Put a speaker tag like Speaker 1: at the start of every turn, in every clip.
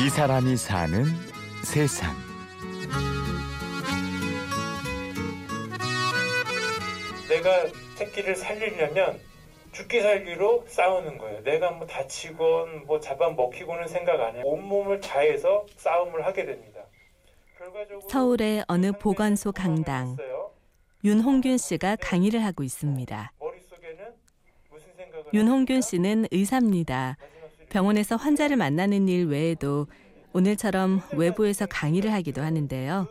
Speaker 1: 이 사람이 사는 세상.
Speaker 2: 내가 새끼를 살리려면 죽기 살기로 싸우는 거예요. 내가 뭐 다치건 뭐 잡아먹히고는 생각 안 해요. 온몸을 다해서 싸움을 하게 됩니다.
Speaker 3: 서울의 어느 보건소 강당. 윤홍균 씨가 강의를 하고 있습니다. 윤홍균? 씨는 의사입니다. 병원에서 환자를 만나는 일 외에도 오늘처럼 외부에서 강의를 하기도 하는데요.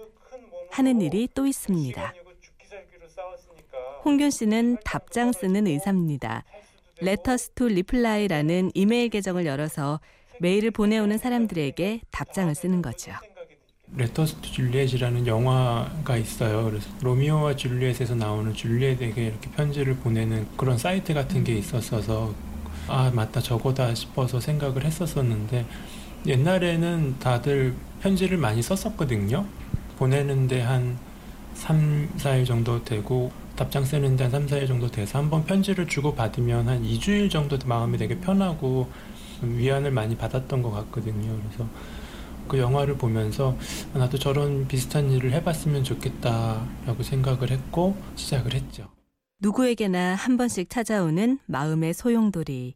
Speaker 3: 하는 일이 또 있습니다. 홍균 씨는 답장 쓰는 의사입니다. Letters to Reply라는 이메일 계정을 열어서 메일을 보내오는 사람들에게 답장을 쓰는 거죠.
Speaker 4: Letters to Juliet이라는 영화가 있어요. 그래서 로미오와 줄리엣에서 나오는 줄리엣에게 이렇게 편지를 보내는 그런 사이트 같은 게 있었어서 아 맞다 저거다 싶어서 생각을 했었었는데 옛날에는 다들 편지를 많이 썼었거든요. 보내는데 한 3, 4일 정도 되고 답장 쓰는데 한 3, 4일 정도 돼서 한번 편지를 주고 받으면 한 2주일 정도 마음이 되게 편하고 좀 위안을 많이 받았던 것 같거든요. 그래서 그 영화를 보면서 아, 나도 저런 비슷한 일을 해봤으면 좋겠다라고 생각을 했고 시작을 했죠.
Speaker 3: 누구에게나 한 번씩 찾아오는 마음의 소용돌이.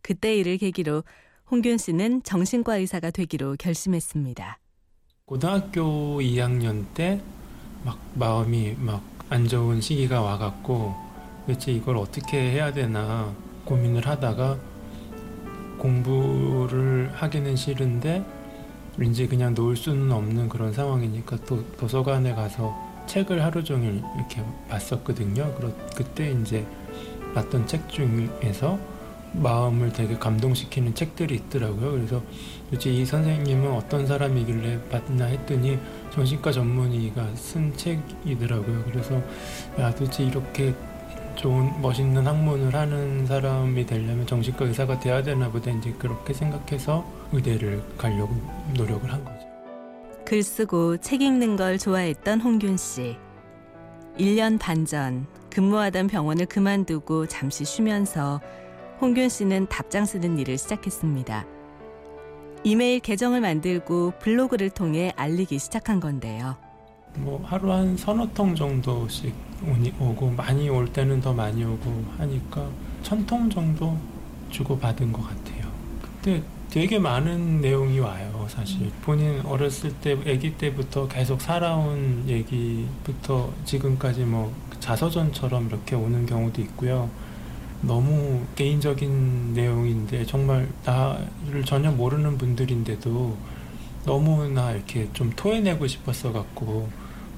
Speaker 3: 그때 일을 계기로 홍균 씨는 정신과 의사가 되기로 결심했습니다.
Speaker 4: 고등학교 2학년 때 막 마음이 막 안 좋은 시기가 와갖고 도대체 이걸 어떻게 해야 되나 고민을 하다가 공부를 하기는 싫은데 왠지 그냥 놓을 수는 없는 그런 상황이니까 또 도서관에 가서 책을 하루 종일 이렇게 봤었거든요. 그때 이제 봤던 책 중에서 마음을 되게 감동시키는 책들이 있더라고요. 그래서 도대체 이 선생님은 어떤 사람이길래 봤나 했더니 정신과 전문의가 쓴 책이더라고요. 그래서 야 도대체 이렇게 좋은 멋있는 학문을 하는 사람이 되려면 정신과 의사가 돼야 되나 보다 이제 그렇게 생각해서 의대를 가려고 노력을 한 거죠.
Speaker 3: 글 쓰고 책 읽는 걸 좋아했던 홍균 씨. 1년 반 전 근무하던 병원을 그만두고 잠시 쉬면서 홍균 씨는 답장 쓰는 일을 시작했습니다. 이메일 계정을 만들고 블로그를 통해 알리기 시작한 건데요.
Speaker 4: 뭐 하루 한 서너 통 정도씩 오니, 오고 많이 올 때는 더 많이 오고 하니까 천 통 정도 주고 받은 것 같아요. 그때 되게 많은 내용이 와요, 사실. 본인 어렸을 때, 아기 때부터 계속 살아온 얘기부터 지금까지 뭐 자서전처럼 이렇게 오는 경우도 있고요. 너무 개인적인 내용인데 정말 나를 전혀 모르는 분들인데도 너무나 이렇게 좀 토해내고 싶었어 갖고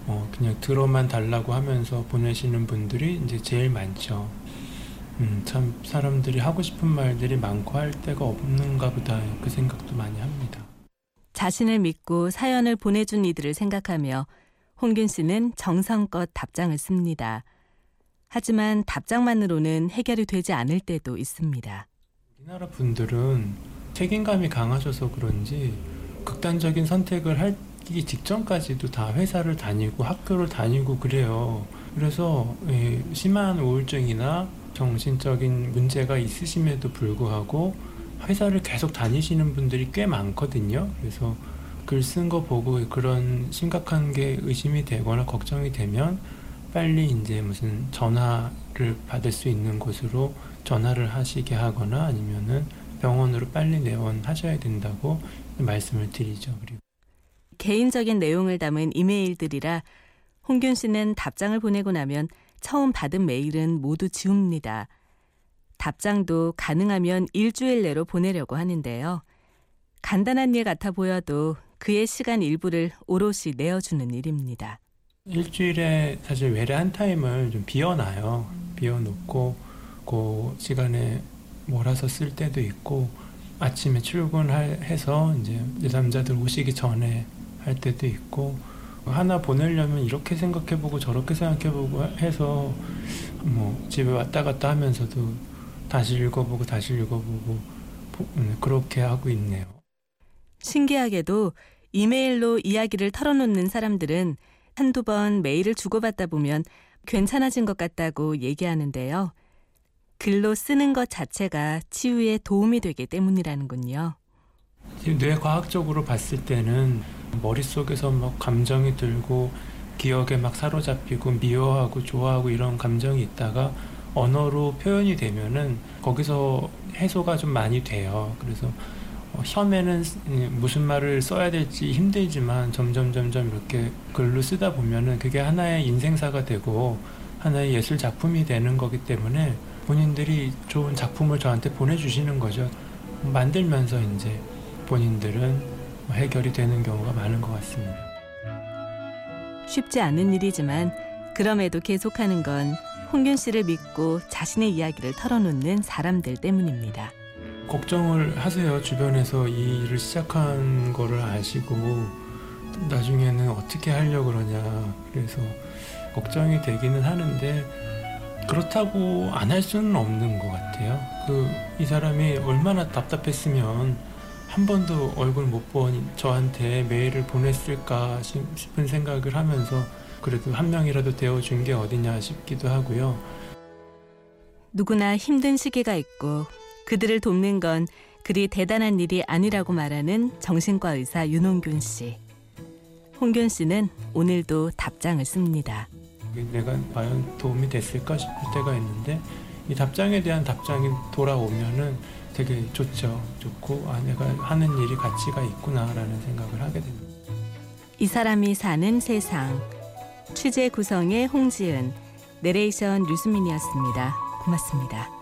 Speaker 4: 어 그냥 들어만 달라고 하면서 보내시는 분들이 이제 제일 많죠. 음, 참 사람들이 하고 싶은 말들이 많고 할 데가 없는가 보다 그 생각도 많이 합니다.
Speaker 3: 자신을 믿고 사연을 보내준 이들을 생각하며 홍균 씨는 정성껏 답장을 씁니다. 하지만 답장만으로는 해결이 되지 않을 때도 있습니다.
Speaker 4: 우리나라 분들은 책임감이 강하셔서 그런지 극단적인 선택을 하기 직전까지도 다 회사를 다니고 학교를 다니고 그래요. 그래서 예, 심한 우울증이나 정신적인 문제가 있으심에도 불구하고 회사를 계속 다니시는 분들이 꽤 많거든요. 그래서 글 쓴 거 보고 그런 심각한 게 의심이 되거나 걱정이 되면 빨리 이제 무슨 전화를 받을 수 있는 곳으로 전화를 하시게 하거나 아니면은 병원으로 빨리 내원하셔야 된다고 말씀을 드리죠. 그리고
Speaker 3: 개인적인 내용을 담은 이메일들이라 홍균 씨는 답장을 보내고 나면 처음 받은 메일은 모두 지웁니다. 답장도 가능하면 일주일 내로 보내려고 하는데요. 간단한 일 같아 보여도 그의 시간 일부를 오롯이 내어주는 일입니다.
Speaker 4: 일주일에 사실 외래 한 타임을 좀 비워놔요. 비워놓고 그 시간에 몰아서 쓸 때도 있고 아침에 출근해서 이제 남자들 오시기 전에 할 때도 있고 하나 보내려면 이렇게 생각해보고 저렇게 생각해보고 해서 뭐 집에 왔다 갔다 하면서도 다시 읽어보고 다시 읽어보고 보- 음, 그렇게 하고 있네요.
Speaker 3: 신기하게도 이메일로 이야기를 털어놓는 사람들은 한두 번 메일을 주고받다 보면 괜찮아진 것 같다고 얘기하는데요. 글로 쓰는 것 자체가 치유에 도움이 되기 때문이라는군요.
Speaker 4: 지금 뇌과학적으로 봤을 때는 머릿속에서 막 감정이 들고 기억에 막 사로잡히고 미워하고 좋아하고 이런 감정이 있다가 언어로 표현이 되면은 거기서 해소가 좀 많이 돼요. 그래서 어, 처음에는 무슨 말을 써야 될지 힘들지만 점점 점점 이렇게 글로 쓰다 보면은 그게 하나의 인생사가 되고 하나의 예술 작품이 되는 거기 때문에 본인들이 좋은 작품을 저한테 보내주시는 거죠. 만들면서 이제 본인들은 해결이 되는 경우가 많은 것 같습니다.
Speaker 3: 쉽지 않은 일이지만 그럼에도 계속하는 건 홍균 씨를 믿고 자신의 이야기를 털어놓는 사람들 때문입니다.
Speaker 4: 걱정을 하세요. 주변에서 이 일을 시작한 거를 아시고 나중에는 어떻게 하려고 그러냐. 그래서 걱정이 되기는 하는데 그렇다고 안 할 수는 없는 것 같아요. 그 이 사람이 얼마나 답답했으면 한 번도 얼굴 못 본 저한테 메일을 보냈을까 싶은 생각을 하면서 그래도 한 명이라도 되어준 게 어디냐 싶기도 하고요.
Speaker 3: 누구나 힘든 시기가 있고 그들을 돕는 건 그리 대단한 일이 아니라고 말하는 정신과 의사 윤홍균 씨. 홍균 씨는 오늘도 답장을 씁니다.
Speaker 4: 내가 과연 도움이 됐을까 싶을 때가 있는데 이 답장에 대한 답장이 돌아오면은 되게 좋죠. 좋고 아 내가 하는 일이 가치가 있구나라는 생각을 하게 됩니다.
Speaker 3: 이 사람이 사는 세상. 취재 구성의 홍지은, 내레이션 류수민이었습니다. 고맙습니다.